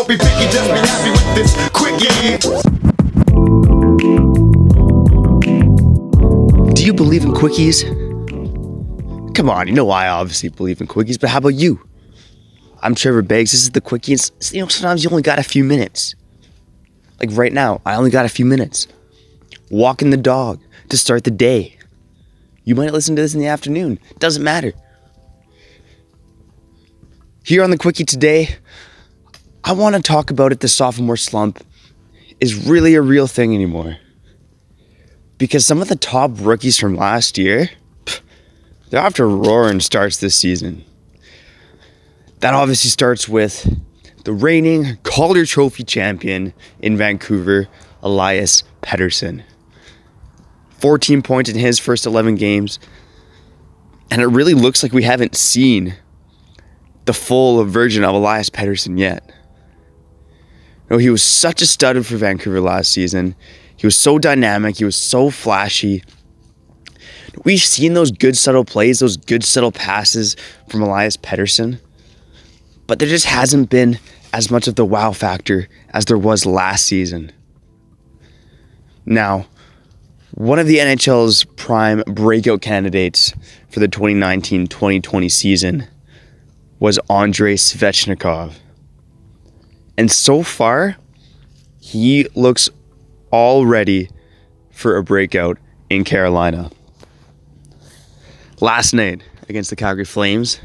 don't be picky, just be happy with this quickie. Do you believe in quickies? Come on, you know I obviously believe in quickies, but how about you? I'm Trevor Beggs. This is the quickie. And, you know, sometimes you only got a few minutes. Like right now, I only got a few minutes. Walking the dog to start the day. You might listen to this in the afternoon. Doesn't matter. Here on the quickie today, I want to talk about it. The sophomore slump is really a real thing anymore. Because some of the top rookies from last year, they're to roaring starts this season. That obviously starts with the reigning Calder Trophy champion in Vancouver, Elias Pettersson. 14 points in his first 11 games. And it really looks like we haven't seen the full version of Elias Pettersson yet. Know, he was such a stud for Vancouver last season. He was so dynamic, he was so flashy. We've seen those good subtle plays, those good subtle passes from Elias Pettersson but there just hasn't been as much of the wow factor as there was last season. Now, one of the NHL's prime breakout candidates for the 2019 2020 season was Andrei Svechnikov. And so far, he looks all ready for a breakout in Carolina. Last night against the Calgary Flames,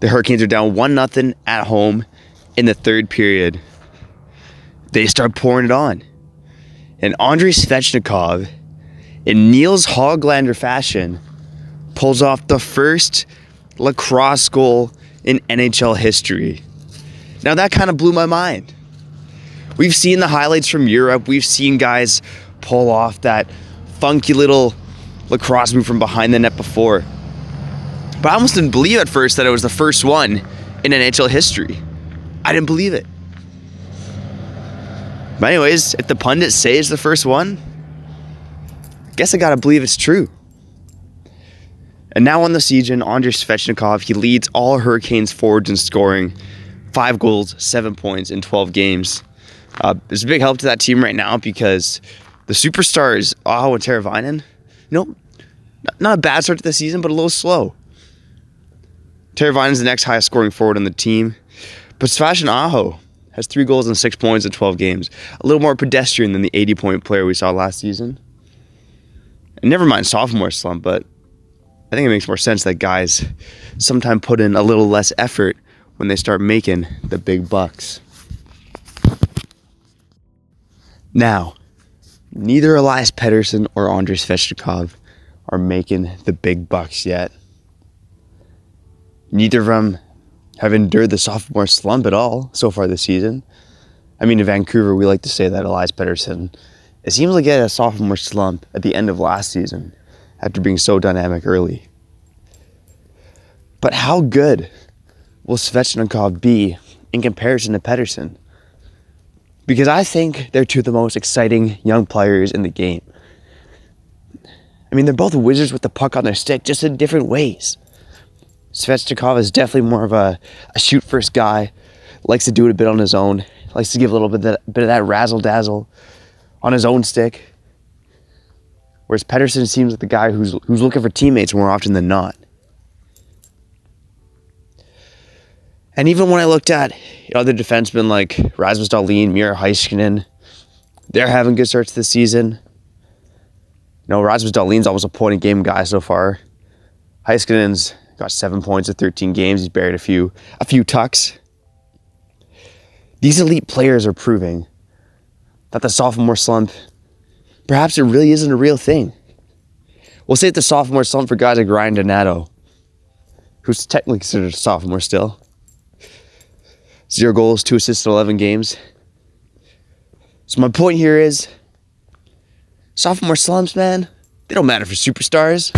the Hurricanes are down 1 0 at home in the third period. They start pouring it on. And Andrei Svechnikov, in Nils Hoglander fashion, pulls off the first lacrosse goal in NHL history. Now, that kind of blew my mind. We've seen the highlights from Europe. We've seen guys pull off that funky little lacrosse move from behind the net before. But I almost didn't believe at first that it was the first one in NHL history. I didn't believe it. But anyways, if the pundits say it's the first one, I guess I gotta believe it's true. And now on the season, Andrei Svechnikov, he leads all Hurricanes forwards in scoring. Five goals, seven points in 12 games. Uh, there's a big help to that team right now because the superstars, Aho and Teravainen, you know, not a bad start to the season, but a little slow. Teravainen is the next highest scoring forward on the team. But Sebastian Aho has three goals and six points in 12 games. A little more pedestrian than the 80 point player we saw last season. And never mind sophomore slump, but I think it makes more sense that guys sometimes put in a little less effort when they start making the big bucks. Now, neither Elias Pettersson or Andrei Svechnikov are making the big bucks yet. Neither of them have endured the sophomore slump at all so far this season. I mean, in Vancouver, we like to say that Elias Pettersson, it seems like he had a sophomore slump at the end of last season after being so dynamic early. But how good will Svechnikov be in comparison to Pettersson? Because I think they're two of the most exciting young players in the game. I mean, they're both wizards with the puck on their stick, just in different ways. Svechnikov is definitely more of a, a shoot first guy. Likes to do it a bit on his own. Likes to give a little bit of that, bit of that razzle dazzle on his own stick. Whereas Pettersson seems like the guy who's who's looking for teammates more often than not. And even when I looked at other defensemen like Rasmus Dahlin, Miro Heiskanen, they're having good starts this season. You know, Rasmus Dahlin's almost a point a game guy so far. Heiskanen's got seven points in 13 games. He's buried a few, a few tucks. These elite players are proving that the sophomore slump, perhaps it really isn't a real thing. We'll say that the sophomore slump for guys like Ryan Donato, who's technically considered a sophomore still. Zero goals, two assists in 11 games. So my point here is, sophomore slumps, man, they don't matter for superstars.